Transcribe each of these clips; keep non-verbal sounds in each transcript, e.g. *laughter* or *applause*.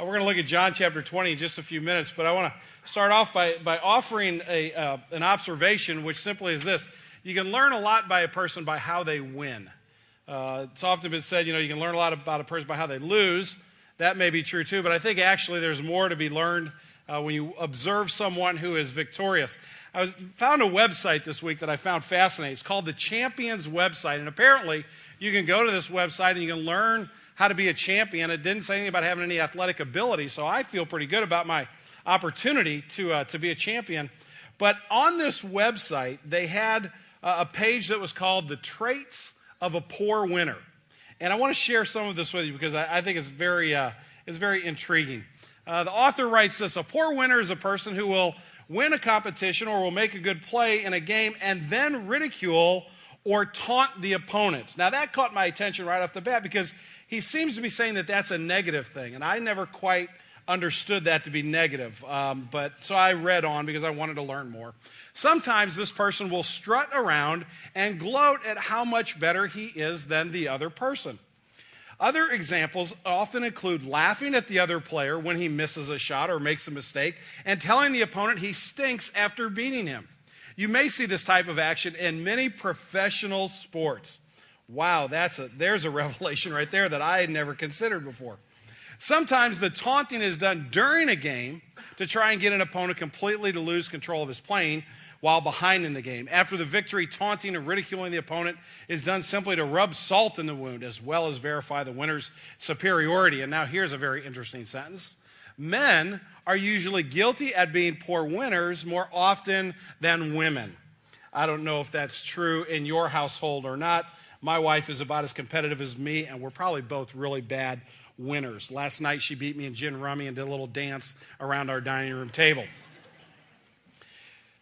we're going to look at John chapter 20 in just a few minutes, but I want to start off by, by offering a, uh, an observation, which simply is this you can learn a lot by a person by how they win. Uh, it's often been said, you know, you can learn a lot about a person by how they lose. That may be true too, but I think actually there's more to be learned uh, when you observe someone who is victorious. I was, found a website this week that I found fascinating. It's called the Champions website, and apparently you can go to this website and you can learn how to be a champion. It didn't say anything about having any athletic ability, so I feel pretty good about my opportunity to, uh, to be a champion. But on this website, they had a page that was called The Traits of a Poor Winner. And I want to share some of this with you because I, I think it's very, uh, it's very intriguing. Uh, the author writes this A poor winner is a person who will win a competition or will make a good play in a game and then ridicule or taunt the opponents. Now, that caught my attention right off the bat because he seems to be saying that that's a negative thing. And I never quite understood that to be negative. Um, but so I read on because I wanted to learn more. Sometimes this person will strut around and gloat at how much better he is than the other person. Other examples often include laughing at the other player when he misses a shot or makes a mistake and telling the opponent he stinks after beating him. You may see this type of action in many professional sports. Wow, that's a, there's a *laughs* revelation right there that I had never considered before. Sometimes the taunting is done during a game to try and get an opponent completely to lose control of his plane while behind in the game. After the victory, taunting and ridiculing the opponent is done simply to rub salt in the wound as well as verify the winner's superiority. And now here's a very interesting sentence. Men are usually guilty at being poor winners more often than women. I don't know if that's true in your household or not. My wife is about as competitive as me, and we're probably both really bad winners. Last night she beat me in gin rummy and did a little dance around our dining room table.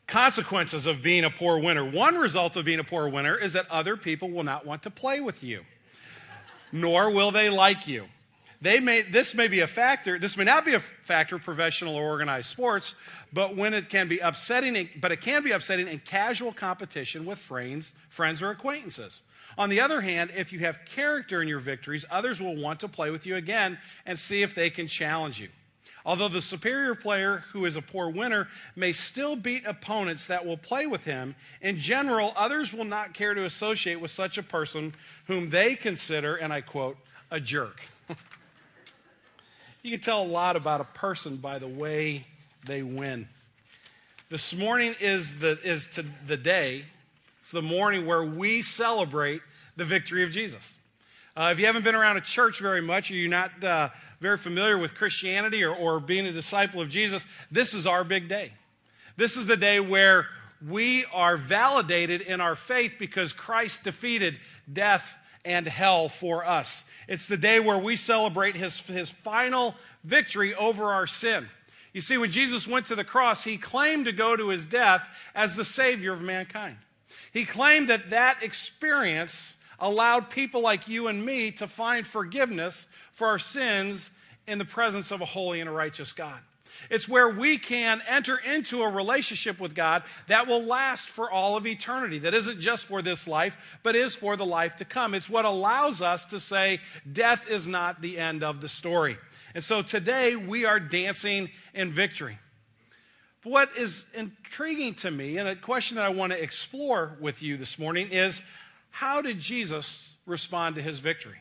Consequences of being a poor winner. One result of being a poor winner is that other people will not want to play with you, nor will they like you. They may, this may be a factor, this may not be a factor of professional or organized sports, but when it can be upsetting, but it can be upsetting in casual competition with friends, friends or acquaintances. On the other hand, if you have character in your victories, others will want to play with you again and see if they can challenge you. Although the superior player who is a poor winner may still beat opponents that will play with him, in general, others will not care to associate with such a person whom they consider, and I quote, a jerk. *laughs* you can tell a lot about a person by the way they win. This morning is the, is to the day, it's the morning where we celebrate the victory of Jesus. Uh, if you haven't been around a church very much, or you're not uh, very familiar with Christianity or, or being a disciple of Jesus, this is our big day. This is the day where we are validated in our faith because Christ defeated death and hell for us. It's the day where we celebrate his, his final victory over our sin. You see, when Jesus went to the cross, he claimed to go to his death as the Savior of mankind. He claimed that that experience allowed people like you and me to find forgiveness for our sins in the presence of a holy and a righteous God. It's where we can enter into a relationship with God that will last for all of eternity, that isn't just for this life, but is for the life to come. It's what allows us to say death is not the end of the story. And so today we are dancing in victory. But what is intriguing to me, and a question that I want to explore with you this morning, is how did Jesus respond to his victory?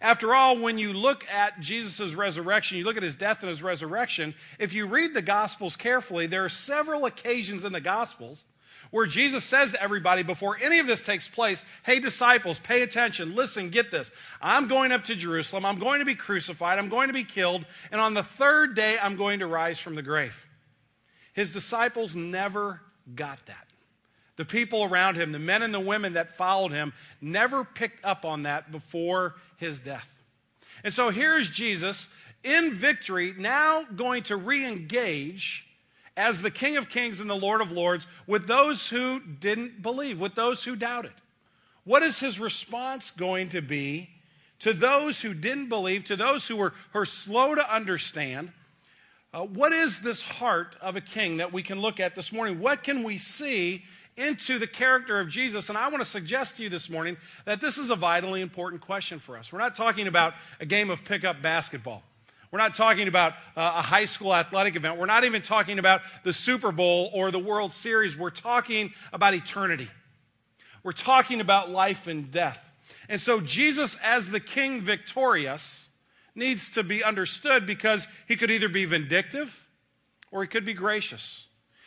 After all, when you look at Jesus' resurrection, you look at his death and his resurrection, if you read the Gospels carefully, there are several occasions in the Gospels where Jesus says to everybody before any of this takes place, Hey, disciples, pay attention, listen, get this. I'm going up to Jerusalem, I'm going to be crucified, I'm going to be killed, and on the third day, I'm going to rise from the grave. His disciples never got that. The people around him, the men and the women that followed him, never picked up on that before his death. And so here's Jesus in victory, now going to re engage as the King of Kings and the Lord of Lords with those who didn't believe, with those who doubted. What is his response going to be to those who didn't believe, to those who were, who were slow to understand? Uh, what is this heart of a king that we can look at this morning? What can we see into the character of Jesus. And I want to suggest to you this morning that this is a vitally important question for us. We're not talking about a game of pickup basketball. We're not talking about uh, a high school athletic event. We're not even talking about the Super Bowl or the World Series. We're talking about eternity. We're talking about life and death. And so, Jesus, as the king victorious, needs to be understood because he could either be vindictive or he could be gracious.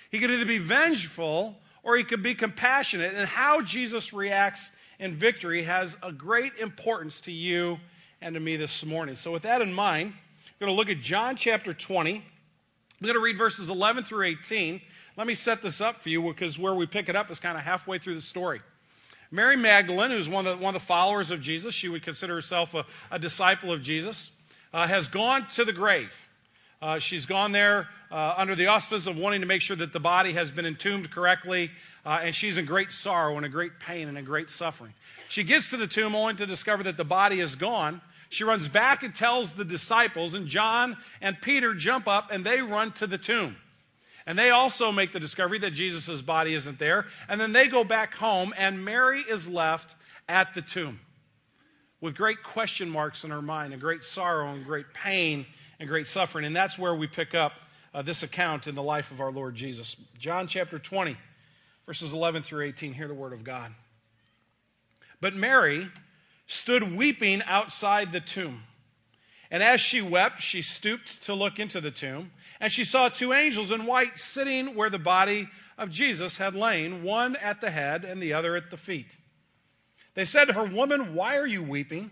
He could either be vengeful or he could be compassionate. And how Jesus reacts in victory has a great importance to you and to me this morning. So, with that in mind, we're going to look at John chapter 20. I'm going to read verses 11 through 18. Let me set this up for you because where we pick it up is kind of halfway through the story. Mary Magdalene, who's one of the, one of the followers of Jesus, she would consider herself a, a disciple of Jesus, uh, has gone to the grave. Uh, she's gone there uh, under the auspices of wanting to make sure that the body has been entombed correctly, uh, and she's in great sorrow and a great pain and a great suffering. She gets to the tomb only to discover that the body is gone. She runs back and tells the disciples, and John and Peter jump up and they run to the tomb. And they also make the discovery that Jesus' body isn't there. And then they go back home, and Mary is left at the tomb with great question marks in her mind, and great sorrow, and great pain, and great suffering. And that's where we pick up uh, this account in the life of our Lord Jesus. John chapter 20, verses 11 through 18. Hear the word of God. But Mary stood weeping outside the tomb. And as she wept, she stooped to look into the tomb, and she saw two angels in white sitting where the body of Jesus had lain, one at the head and the other at the feet. They said to her, Woman, why are you weeping?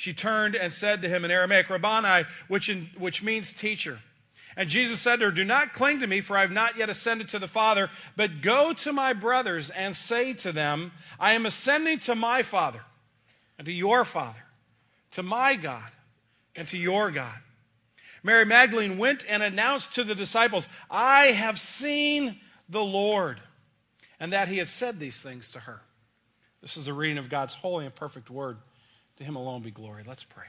She turned and said to him in Aramaic, Rabboni, which, in, which means teacher. And Jesus said to her, Do not cling to me, for I have not yet ascended to the Father, but go to my brothers and say to them, I am ascending to my Father and to your Father, to my God and to your God. Mary Magdalene went and announced to the disciples, I have seen the Lord, and that he had said these things to her. This is the reading of God's holy and perfect word. To him alone be glory. Let's pray.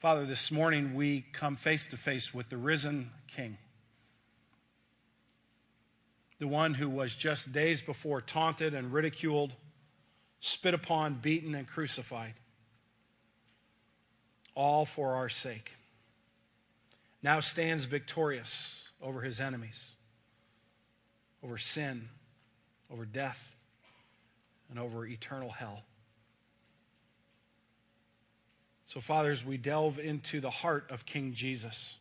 Father, this morning we come face to face with the risen King, the one who was just days before taunted and ridiculed, spit upon, beaten, and crucified, all for our sake, now stands victorious over his enemies over sin, over death, and over eternal hell. So, fathers, we delve into the heart of King Jesus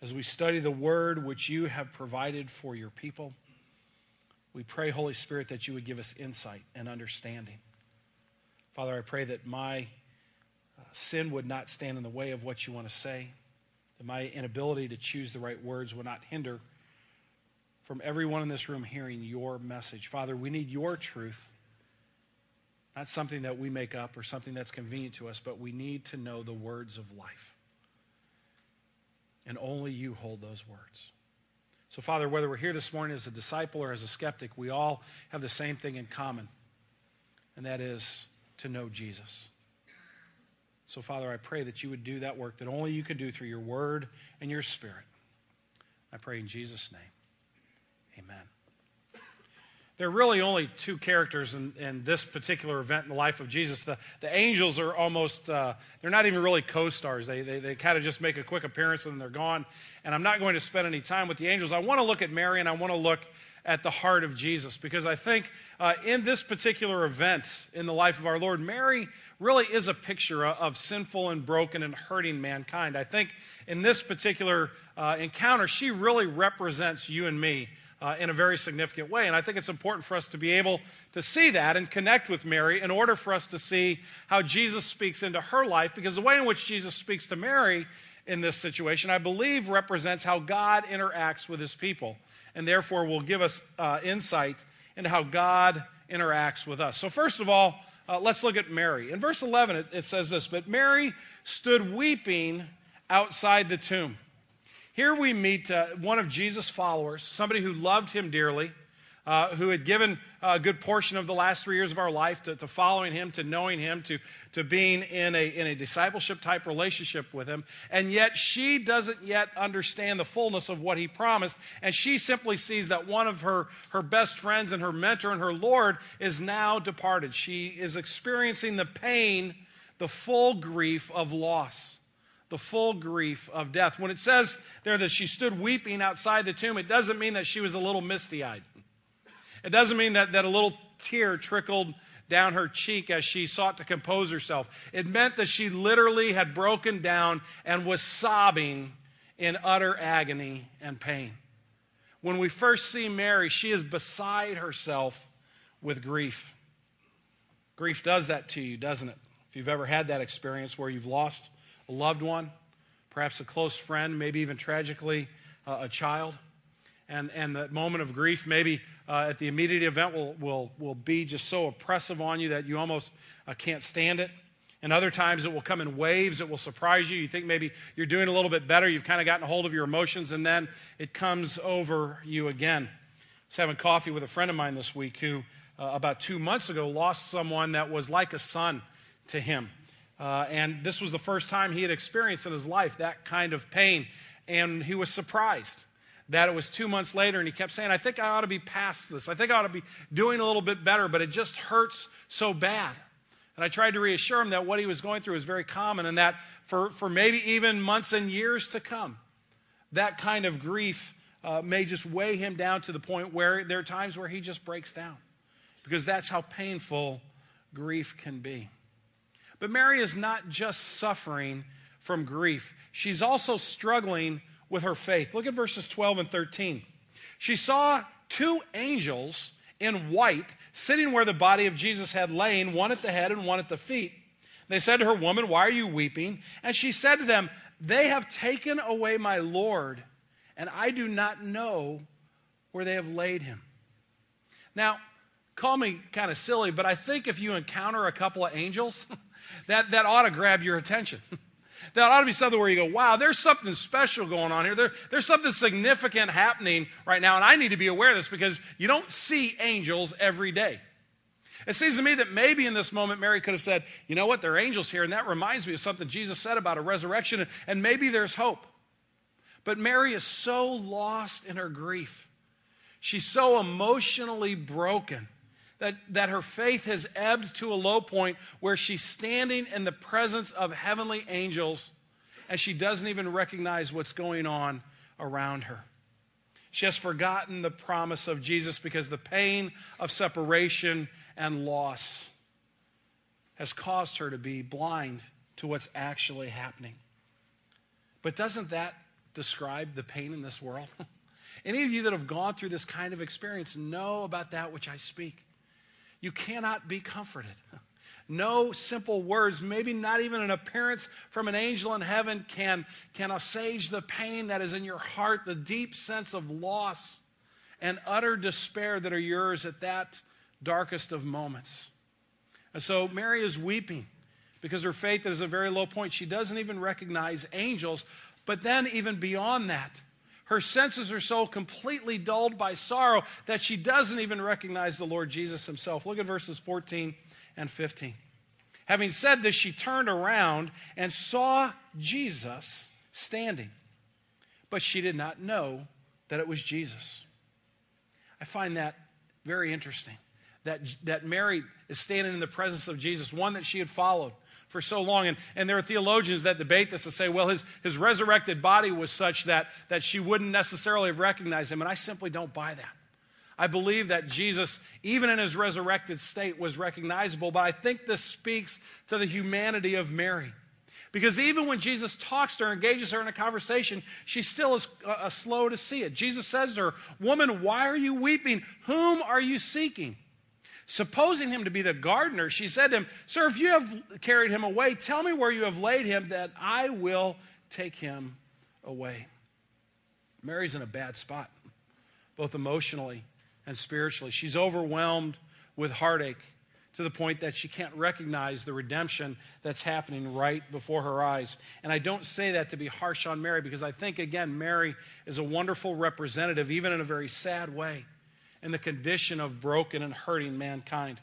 as we study the word which you have provided for your people. We pray, Holy Spirit, that you would give us insight and understanding. Father, I pray that my uh, sin would not stand in the way of what you want to say, that my inability to choose the right words would not hinder from everyone in this room hearing your message. Father, we need your truth, not something that we make up or something that's convenient to us, but we need to know the words of life. And only you hold those words. So, Father, whether we're here this morning as a disciple or as a skeptic, we all have the same thing in common, and that is to know Jesus. So, Father, I pray that you would do that work that only you can do through your word and your spirit. I pray in Jesus' name. Amen. There are really only two characters in, in, this particular event in the life of Jesus. The, the angels are almost, uh, they're not even really co stars. They, they, they kind of just make a quick appearance and they're gone. And I'm not going to spend any time with the angels. I want to look at Mary and I want to look at the heart of Jesus because I think uh, in this particular event in the life of our Lord, Mary really is a picture of sinful and broken and hurting mankind. I think in this particular uh, encounter, she really represents you and me uh, in a very significant way. And I think it's important for us to be able to see that and connect with Mary in order for us to see how Jesus speaks into her life, because the way in which Jesus speaks to Mary in this situation, I believe, represents how God interacts with his people, and therefore will give us uh, insight into how God interacts with us. So, first of all, uh, let's look at Mary. In verse 11, it, it says this But Mary stood weeping outside the tomb. Here we meet uh, one of Jesus' followers, somebody who loved him dearly uh, who had given a good portion of the last three years of our life to, to following him, to knowing him, to, to being in a, in a discipleship type relationship with him. And yet she doesn't yet understand the fullness of what he promised. And she simply sees that one of her, her best friends and her mentor and her Lord is now departed. She is experiencing the pain, the full grief of loss the full grief of death. When it says there that she stood weeping outside the tomb, it doesn't mean that she was a little misty eyed. It doesn't mean that, that a little tear trickled down her cheek as she sought to compose herself. It meant that she literally had broken down and was sobbing in utter agony and pain. When we first see Mary, she is beside herself with grief. Grief does that to you, doesn't it? If you've ever had that experience where you've lost a loved one, perhaps a close friend, maybe even tragically uh, a child, and, and the moment of grief maybe uh, at the immediate event will, will, will be just so oppressive on you that you almost uh, can't stand it. And other times it will come in waves, it will surprise you. You think maybe you're doing a little bit better, you've kind of gotten a hold of your emotions, and then it comes over you again. I was having coffee with a friend of mine this week who, uh, about two months ago, lost someone that was like a son to him. Uh, and this was the first time he had experienced in his life that kind of pain. And he was surprised that it was two months later, and he kept saying, I think I ought to be past this. I think I ought to be doing a little bit better, but it just hurts so bad. And I tried to reassure him that what he was going through was very common and that for, for maybe even months and years to come, that kind of grief uh, may just weigh him down to the point where there are times where he just breaks down because that's how painful grief can be. But Mary is not just suffering from grief, she's also struggling with her faith. Look at verses 12 and 13. She saw two angels in white sitting where the body of Jesus had lain, one at the head and one at the feet. They said to her, Woman, why are you weeping? And she said to them, They have taken away my Lord, and I do not know where they have laid him. Now, call me kind of silly, but I think if you encounter a couple of angels, *laughs* that, that ought to grab your attention. *laughs* That ought to be something where you go, wow, there's something special going on here. There, there's something significant happening right now, and I need to be aware of this because you don't see angels every day. It seems to me that maybe in this moment, Mary could have said, you know what, there are angels here, and that reminds me of something Jesus said about a resurrection, and maybe there's hope. But Mary is so lost in her grief. She's so emotionally broken that, that her faith has ebbed to a low point where she's standing in the presence of heavenly angels and she doesn't even recognize what's going on around her. She has forgotten the promise of Jesus because the pain of separation and loss has caused her to be blind to what's actually happening. But doesn't that describe the pain in this world? *laughs* Any of you that have gone through this kind of experience know about that which I speak you cannot be comforted. No simple words, maybe not even an appearance from an angel in heaven, can, can assuage the pain that is in your heart, the deep sense of loss and utter despair that are yours at that darkest of moments. And so Mary is weeping because her faith is at a very low point. She doesn't even recognize angels. But then, even beyond that, her senses are so completely dulled by sorrow that she doesn't even recognize the Lord Jesus himself. Look at verses 14 and 15. Having said this, she turned around and saw Jesus standing, but she did not know that it was Jesus. I find that very interesting that, that Mary is standing in the presence of Jesus, one that she had followed for so long. And, and there are theologians that debate this and say, well, his, his resurrected body was such that, that she wouldn't necessarily have recognized him. And I simply don't buy that. I believe that Jesus, even in his resurrected state, was recognizable, but I think this speaks to the humanity of Mary. Because even when Jesus talks to her, engages her in a conversation, she still is uh, uh slow to see it. Jesus says to her, Woman, why are you weeping? Whom are you seeking? Supposing him to be the gardener, she said to him, Sir, if you have carried him away, tell me where you have laid him, that I will take him away. Mary's in a bad spot, both emotionally and spiritually. She's overwhelmed with heartache to the point that she can't recognize the redemption that's happening right before her eyes. And I don't say that to be harsh on Mary because I think, again, Mary is a wonderful representative, even in a very sad way, in the condition of broken and hurting mankind.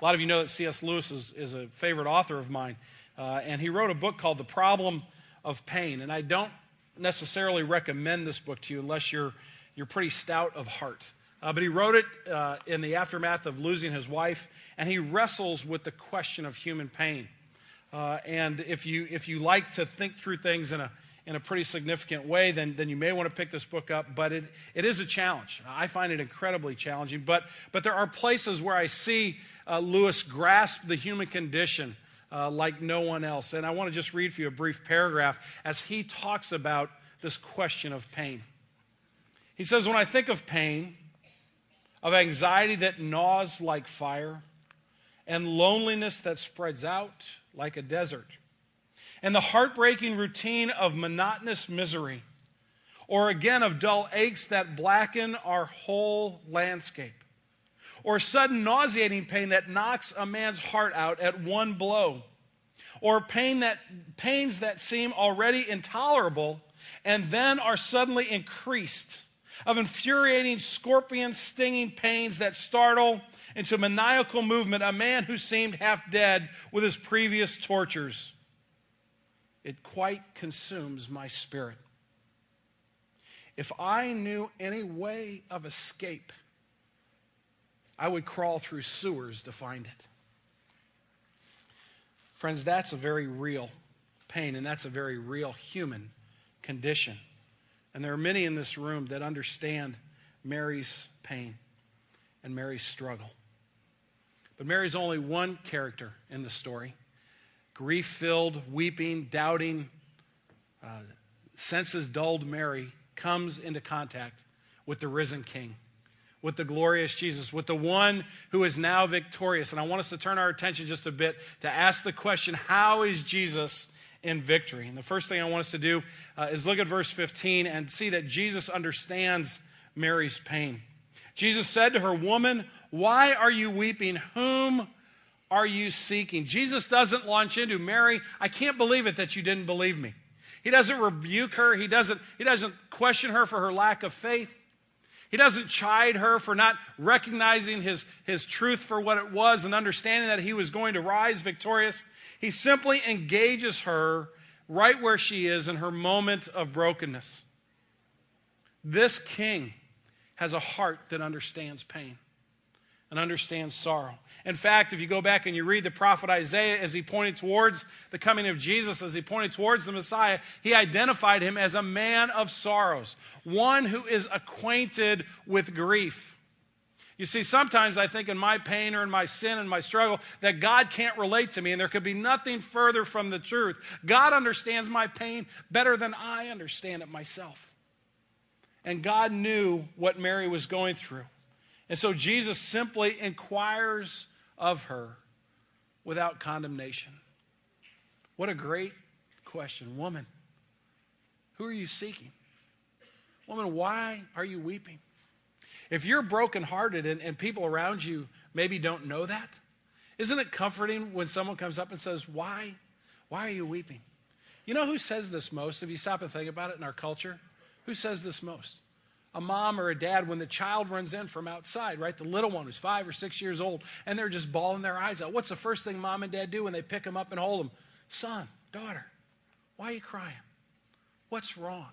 A lot of you know that C.S. Lewis is, is a favorite author of mine, uh, and he wrote a book called The Problem of Pain. And I don't necessarily recommend this book to you unless you're, you're pretty stout of heart. Uh, but he wrote it uh, in the aftermath of losing his wife, and he wrestles with the question of human pain. Uh, and if you, if you like to think through things in a, in a pretty significant way, then, then you may want to pick this book up. But it, it is a challenge. I find it incredibly challenging. But, but there are places where I see uh, Lewis grasp the human condition uh, like no one else. And I want to just read for you a brief paragraph as he talks about this question of pain. He says, When I think of pain, of anxiety that gnaws like fire, and loneliness that spreads out like a desert, and the heartbreaking routine of monotonous misery, or again of dull aches that blacken our whole landscape, or sudden nauseating pain that knocks a man's heart out at one blow, or pain that, pains that seem already intolerable and then are suddenly increased of infuriating, scorpion stinging pains that startle into maniacal movement a man who seemed half dead with his previous tortures. It quite consumes my spirit. If I knew any way of escape, I would crawl through sewers to find it. Friends, that's a very real pain, and that's a very real human condition. And there are many in this room that understand Mary's pain and Mary's struggle. But Mary's only one character in the story grief filled, weeping, doubting, uh, senses dulled Mary comes into contact with the risen King, with the glorious Jesus, with the one who is now victorious. And I want us to turn our attention just a bit to ask the question how is Jesus in victory. And the first thing I want us to do uh, is look at verse 15 and see that Jesus understands Mary's pain. Jesus said to her, Woman, why are you weeping? Whom are you seeking? Jesus doesn't launch into Mary, I can't believe it that you didn't believe me. He doesn't rebuke her, he doesn't, he doesn't question her for her lack of faith. He doesn't chide her for not recognizing his, his truth for what it was and understanding that he was going to rise victorious. He simply engages her right where she is in her moment of brokenness. This king has a heart that understands pain and understands sorrow. In fact, if you go back and you read the prophet Isaiah as he pointed towards the coming of Jesus, as he pointed towards the Messiah, he identified him as a man of sorrows, one who is acquainted with grief. You see, sometimes I think in my pain or in my sin and my struggle that God can't relate to me, and there could be nothing further from the truth. God understands my pain better than I understand it myself. And God knew what Mary was going through. And so Jesus simply inquires of her without condemnation. What a great question. Woman, who are you seeking? Woman, why are you weeping? If you're brokenhearted and, and people around you maybe don't know that, isn't it comforting when someone comes up and says, Why? Why are you weeping? You know who says this most? If you stop and think about it in our culture, who says this most? A mom or a dad when the child runs in from outside, right? The little one who's five or six years old, and they're just bawling their eyes out. What's the first thing mom and dad do when they pick them up and hold them? Son, daughter, why are you crying? What's wrong?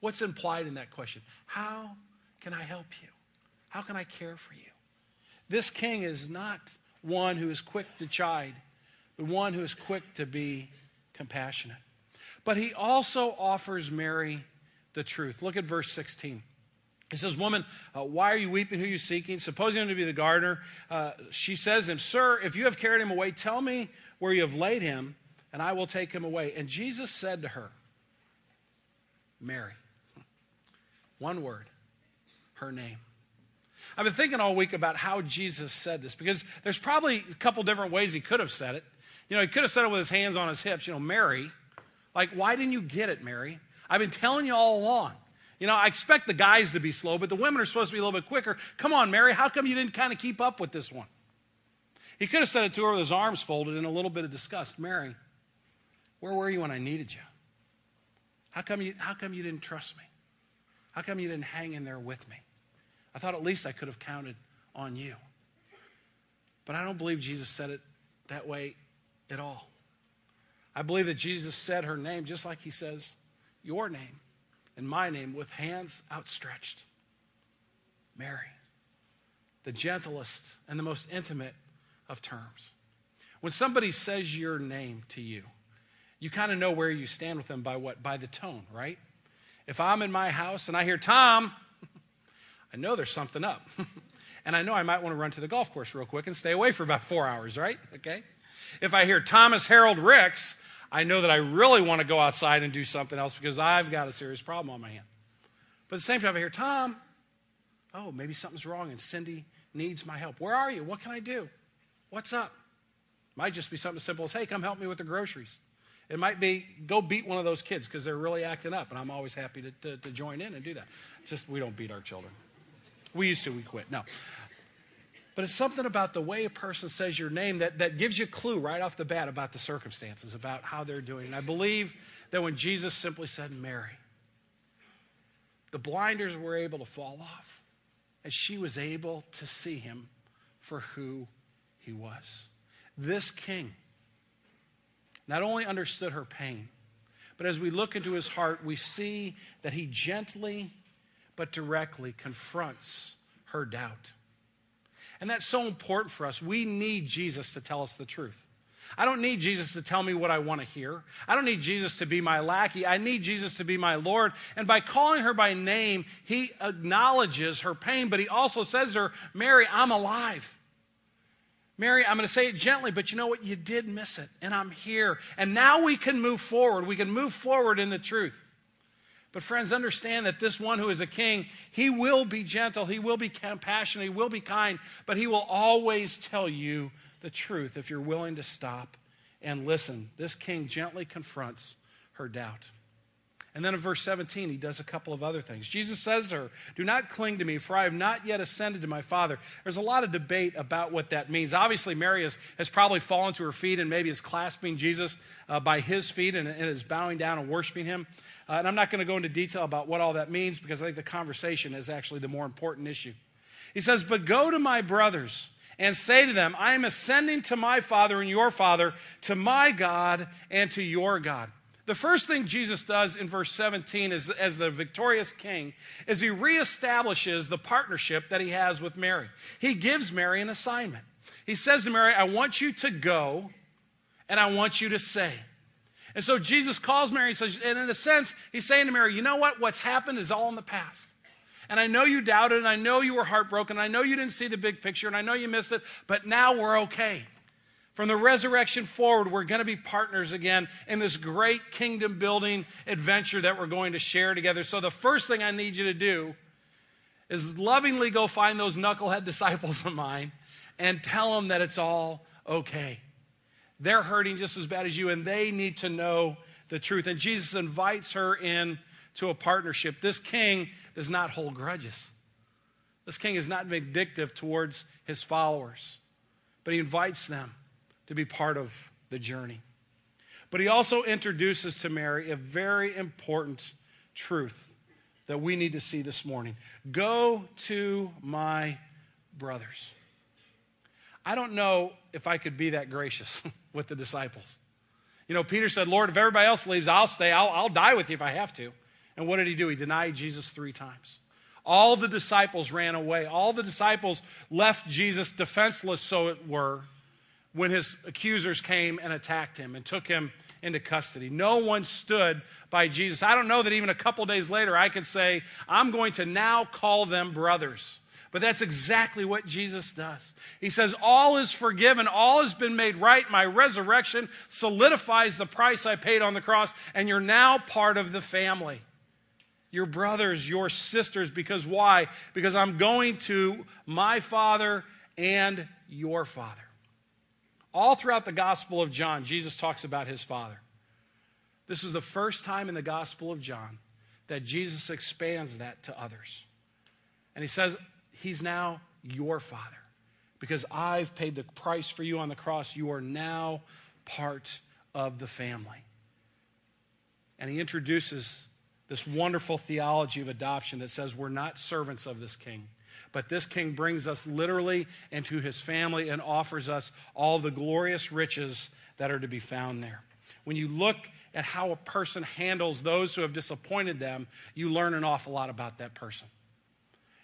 What's implied in that question? How can I help you? How can I care for you? This king is not one who is quick to chide, but one who is quick to be compassionate. But he also offers Mary the truth. Look at verse 16. He says, Woman, uh, why are you weeping? Who are you seeking? Supposing him to be the gardener. Uh, she says to him, Sir, if you have carried him away, tell me where you have laid him, and I will take him away. And Jesus said to her, Mary. One word, her name. I've been thinking all week about how Jesus said this because there's probably a couple different ways he could have said it. You know, he could have said it with his hands on his hips, you know, Mary. Like, why didn't you get it, Mary? I've been telling you all along. You know, I expect the guys to be slow, but the women are supposed to be a little bit quicker. Come on, Mary, how come you didn't kind of keep up with this one? He could have said it to her with his arms folded in a little bit of disgust Mary, where were you when I needed you? How come you, how come you didn't trust me? How come you didn't hang in there with me? I thought at least I could have counted on you. But I don't believe Jesus said it that way at all. I believe that Jesus said her name just like he says your name and my name with hands outstretched. Mary, the gentlest and the most intimate of terms. When somebody says your name to you, you kind of know where you stand with them by what? By the tone, right? If I'm in my house and I hear Tom, *laughs* I know there's something up. *laughs* and I know I might want to run to the golf course real quick and stay away for about four hours, right? Okay? If I hear Thomas Harold Ricks, I know that I really want to go outside and do something else because I've got a serious problem on my hand. But at the same time, I hear Tom, oh, maybe something's wrong and Cindy needs my help. Where are you? What can I do? What's up? Might just be something as simple as, hey, come help me with the groceries. It might be go beat one of those kids because they're really acting up, and I'm always happy to, to, to, join in and do that. It's just we don't beat our children. We used to, we quit. No. But it's something about the way a person says your name that, that gives you a clue right off the bat about the circumstances, about how they're doing. And I believe that when Jesus simply said Mary, the blinders were able to fall off, and she was able to see him for who he was. This king not only understood her pain, but as we look into his heart, we see that he gently but directly confronts her doubt. And that's so important for us. We need Jesus to tell us the truth. I don't need Jesus to tell me what I want to hear. I don't need Jesus to be my lackey. I need Jesus to be my Lord. And by calling her by name, he acknowledges her pain, but he also says to her, Mary, I'm alive. Mary, I'm going to say it gently, but you know what? You did miss it, and I'm here. And now we can move forward. We can move forward in the truth. But, friends, understand that this one who is a king, he will be gentle, he will be compassionate, he will be kind, but he will always tell you the truth if you're willing to stop and listen. This king gently confronts her doubt. And then in verse 17, he does a couple of other things. Jesus says to her, Do not cling to me, for I have not yet ascended to my Father. There's a lot of debate about what that means. Obviously, Mary has, has probably fallen to her feet and maybe is clasping Jesus uh, by his feet and, and, is bowing down and worshiping him. Uh, and I'm not going to go into detail about what all that means because I think the conversation is actually the more important issue. He says, But go to my brothers and say to them, I am ascending to my Father and your Father, to my God and to your God. The first thing Jesus does in verse 17 is, as the victorious king is he reestablishes the partnership that he has with Mary. He gives Mary an assignment. He says to Mary, I want you to go and I want you to say. And so Jesus calls Mary and says, and in a sense, he's saying to Mary, you know what? What's happened is all in the past. And I know you doubted, and I know you were heartbroken, and I know you didn't see the big picture, and I know you missed it, but now we're okay. From the resurrection forward, we're going to be partners again in this great kingdom building adventure that we're going to share together. So, the first thing I need you to do is lovingly go find those knucklehead *laughs* disciples of mine and tell them that it's all okay. They're hurting just as bad as you, and they need to know the truth. And Jesus invites her in to a partnership. This king does not hold grudges. This king is not vindictive towards his followers, but he invites them to be part of the journey. But he also introduces to Mary a very important truth that we need to see this morning. Go to my brothers. I don't know if I could be that gracious *laughs* with the disciples. You know, Peter said, Lord, if everybody else leaves, I'll stay. I'll, I'll die with you if I have to. And what did he do? He denied Jesus three times. All the disciples ran away. All the disciples left Jesus defenseless, so it were, when his accusers came and attacked him and took him into custody. No one stood by Jesus. I don't know that even a couple days later I could say, I'm going to now call them brothers. But that's exactly what Jesus does. He says, All is forgiven, all has been made right. My resurrection solidifies the price I paid on the cross, and you're now part of the family. Your brothers, your sisters, because why? Because I'm going to my Father and your Father. All throughout the Gospel of John, Jesus talks about his Father. This is the first time in the Gospel of John that Jesus expands that to others. And he says, He's now your Father because I've paid the price for you on the cross. You are now part of the family. And he introduces this wonderful theology of adoption that says we're not servants of this king. But this king brings us literally into his family and offers us all the glorious riches that are to be found there. When you look at how a person handles those who have disappointed them, you learn an awful lot about that person.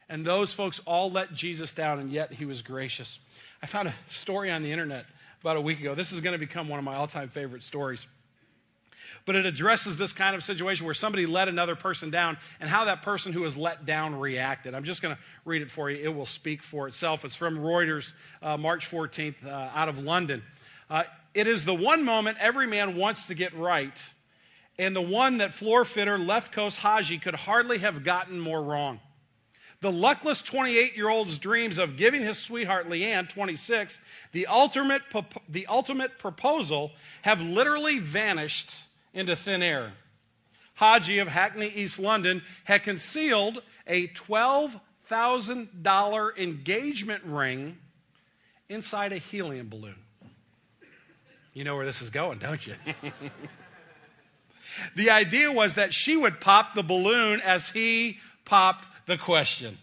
And those folks all let Jesus down, and yet he was gracious. I found a story on the internet about a week ago. This is going to become one of my all time favorite stories. But it addresses this kind of situation where somebody let another person down and how that person who was let down reacted. I'm just going to read it for you. It will speak for itself. It's from Reuters, uh, March 14th, uh, out of London. Uh, it is the one moment every man wants to get right, and the one that floor fitter Left Coast Haji could hardly have gotten more wrong. The luckless 28 year old's dreams of giving his sweetheart Leanne, 26, the ultimate, the ultimate proposal have literally vanished into thin air. Haji of Hackney, East London, had concealed a $12,000 engagement ring inside a helium balloon. You know where this is going, don't you? *laughs* the idea was that she would pop the balloon as he popped the question.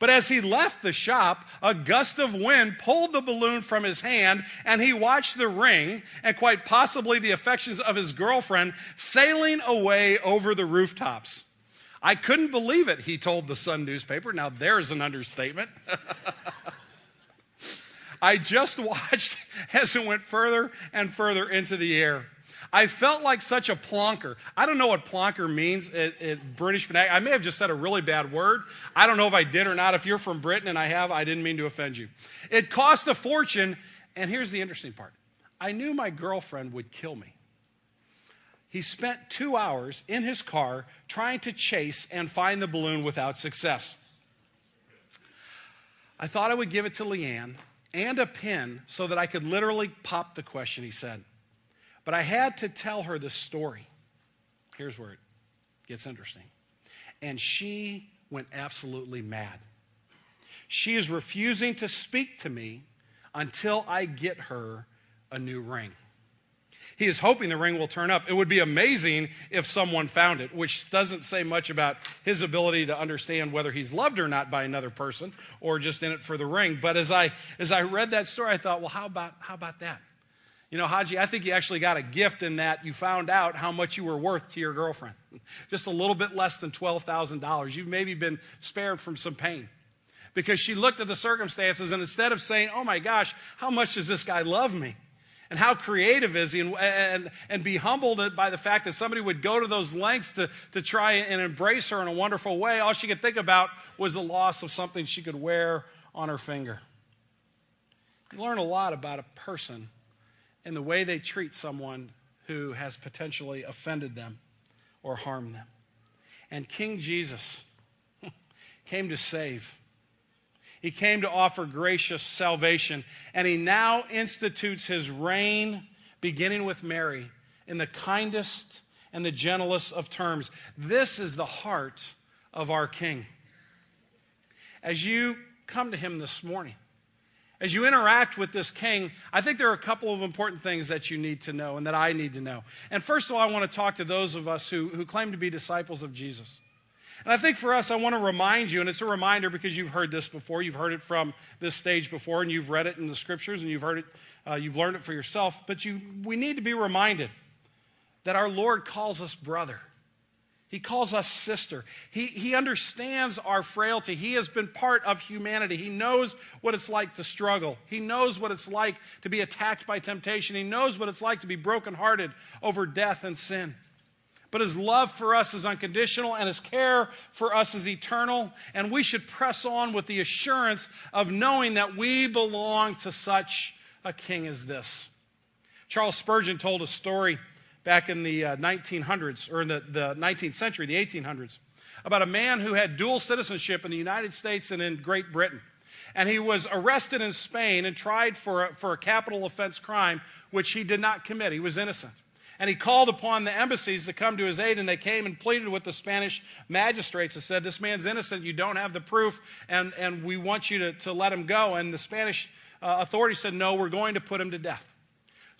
But as he left the shop, a gust of wind pulled the balloon from his hand, and he watched the ring and quite possibly the affections of his girlfriend sailing away over the rooftops. I couldn't believe it, he told the Sun newspaper. Now, there's an understatement. *laughs* I just *laughs* watched as it went further and further into the air. I felt like such a plonker. I don't know what plonker means in, British vernacular. I may have just said a really bad word. I don't know if I did or not. If you're from Britain and I have, I didn't mean to offend you. It cost a fortune. And here's the interesting part I knew my girlfriend would kill me. He spent two hours in his car trying to chase and find the balloon without success. I thought I would give it to Leanne and a pin so that I could literally pop the question, he said. But I had to tell her the story. Here's where it gets interesting. And she went absolutely mad. She is refusing to speak to me until I get her a new ring. He is hoping the ring will turn up. It would be amazing if someone found it, which doesn't say much about his ability to understand whether he's loved or not by another person or just in it for the ring. But as I as I read that story, I thought, well, how about how about that? You know, Haji, I think you actually got a gift in that you found out how much you were worth to your girlfriend. *laughs* Just a little bit less than $12,000. You've maybe been spared from some pain. Because she looked at the circumstances and instead of saying, oh my gosh, how much does this guy love me? and how creative is he and, and, and be humbled by the fact that somebody would go to those lengths to, to try and embrace her in a wonderful way. All she could think about was the loss of something she could wear on her finger. You learn a lot about a person and the way they treat someone who has potentially offended them or harmed them. And King Jesus *laughs* came to save. He came to offer gracious salvation, and he now institutes his reign, beginning with Mary, in the kindest and the gentlest of terms. This is the heart of our King. As you come to him this morning, as you interact with this king, I think there are a couple of important things that you need to know and that I need to know. And first of all, I want to talk to those of us who, who claim to be disciples of Jesus. And I think for us, I want to remind you, and it's a reminder because you've heard this before, you've heard it from this stage before, and you've read it in the scriptures, and you've heard it, uh, you've learned it for yourself. But you, we need to be reminded that our Lord calls us brother. He calls us sister. He, he understands our frailty. He has been part of humanity. He knows what it's like to struggle. He knows what it's like to be attacked by temptation. He knows what it's like to be brokenhearted over death and sin. But his love for us is unconditional and his care for us is eternal. And we should press on with the assurance of knowing that we belong to such a king as this. Charles Spurgeon told a story back in the uh, 1900s, or in the, the 19th century, the 1800s, about a man who had dual citizenship in the United States and in Great Britain. And he was arrested in Spain and tried for a, for a capital offense crime, which he did not commit. He was innocent. And he called upon the embassies to come to his aid, and they came and pleaded with the Spanish magistrates and said, This man's innocent. You don't have the proof, and, and we want you to, to let him go. And the Spanish uh, authorities said, No, we're going to put him to death.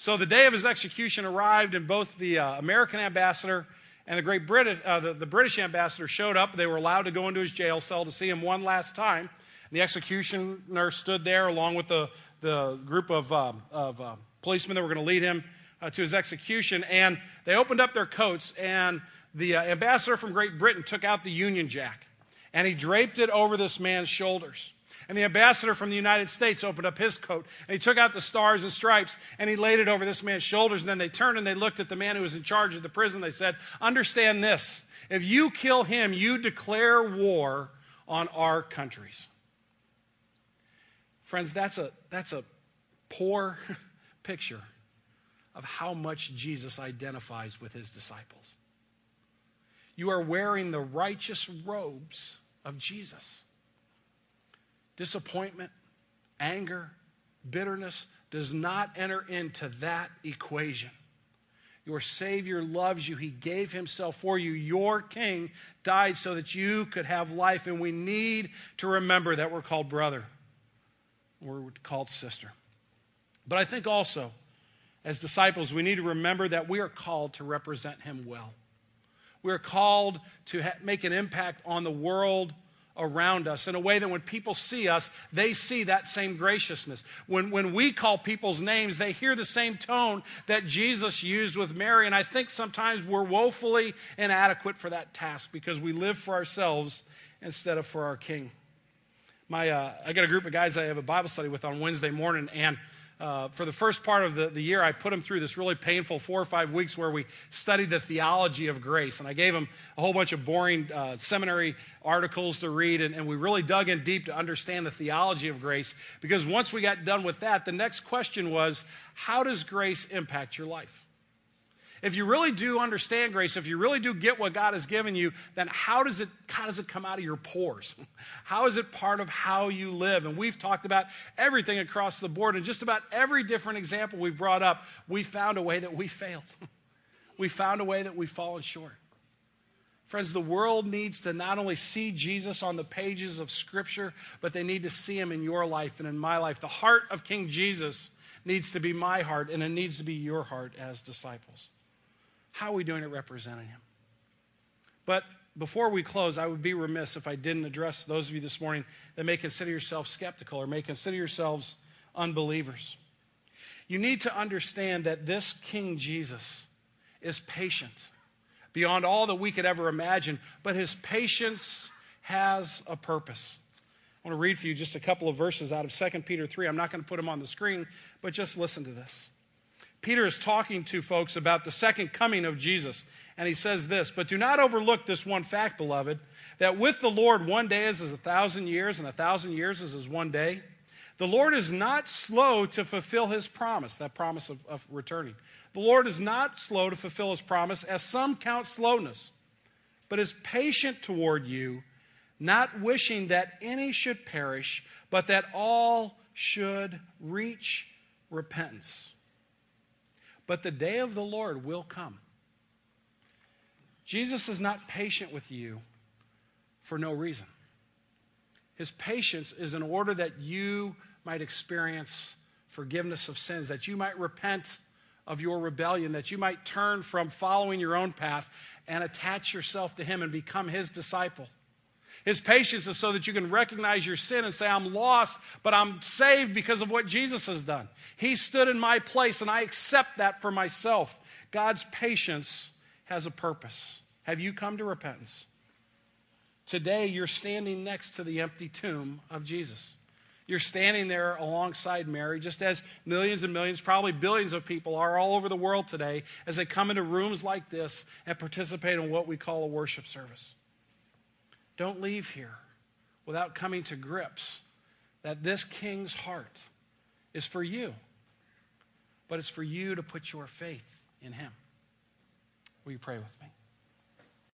So the day of his execution arrived, and both the uh, American ambassador and the great British, uh, the, the British ambassador showed up. They were allowed to go into his jail cell to see him one last time. The executioner stood there along with the, the group of, uh, of uh, policemen that were going to lead him uh, to his execution. And they opened up their coats, and the uh, ambassador from Great Britain took out the Union Jack and he draped it over this man's shoulders. And the ambassador from the United States opened up his coat and he took out the stars and stripes and he laid it over this man's shoulders. And then they turned and they looked at the man who was in charge of the prison. They said, Understand this. If you kill him, you declare war on our countries. Friends, that's a, that's a poor *laughs* picture of how much Jesus identifies with his disciples. You are wearing the righteous robes of Jesus. Disappointment, anger, bitterness does not enter into that equation. Your Savior loves you. He gave Himself for you. Your King died so that you could have life. And we need to remember that we're called brother, we're called sister. But I think also, as disciples, we need to remember that we are called to represent Him well. We are called to ha- make an impact on the world around us in a way that when people see us, they see that same graciousness. When, when we call people's names, they hear the same tone that Jesus used with Mary. And I think sometimes we're woefully inadequate for that task because we live for ourselves instead of for our King. My, uh, I got a group of guys I have a Bible study with on Wednesday morning, and uh, for the first part of the, the year, I put them through this really painful four or five weeks where we studied the theology of grace. And I gave them a whole bunch of boring uh, seminary articles to read, and, and we really dug in deep to understand the theology of grace. Because once we got done with that, the next question was how does grace impact your life? If you really do understand grace, if you really do get what God has given you, then how does it, how does it come out of your pores? *laughs* How is it part of how you live? And we've talked about everything across the board, and just about every different example we've brought up, we found a way that we failed. *laughs* we found a way that we've fallen short. Friends, the world needs to not only see Jesus on the pages of Scripture, but they need to see him in your life and in my life. The heart of King Jesus needs to be my heart, and it needs to be your heart as disciples. How are we doing at representing Him? But before we close, I would be remiss if I didn't address those of you this morning that may consider yourself skeptical or may consider yourselves unbelievers. You need to understand that this King Jesus is patient beyond all that we could ever imagine, but his patience has a purpose. I want to read for you just a couple of verses out of 2 Peter 3. I'm not going to put them on the screen, but just listen to this. Peter is talking to folks about the second coming of Jesus. And he says this But do not overlook this one fact, beloved, that with the Lord one day is as a thousand years, and a thousand years is as one day. The Lord is not slow to fulfill his promise, that promise of, of returning. The Lord is not slow to fulfill his promise, as some count slowness, but is patient toward you, not wishing that any should perish, but that all should reach repentance but the day of the Lord will come. Jesus is not patient with you for no reason. His patience is in order that you might experience forgiveness of sins, that you might repent of your rebellion, that you might turn from following your own path and attach yourself to Him and become His disciple. His patience is so that you can recognize your sin and say, I'm lost, but I'm saved because of what Jesus has done. He stood in my place, and I accept that for myself. God's patience has a purpose. Have you come to repentance? Today, you're standing next to the empty tomb of Jesus. You're standing there alongside Mary, just as millions and millions, probably billions of people are all over the world today as they come into rooms like this and participate in what we call a worship service. Don't leave here without coming to grips that this king's heart is for you, but it's for you to put your faith in him. Will you pray with me?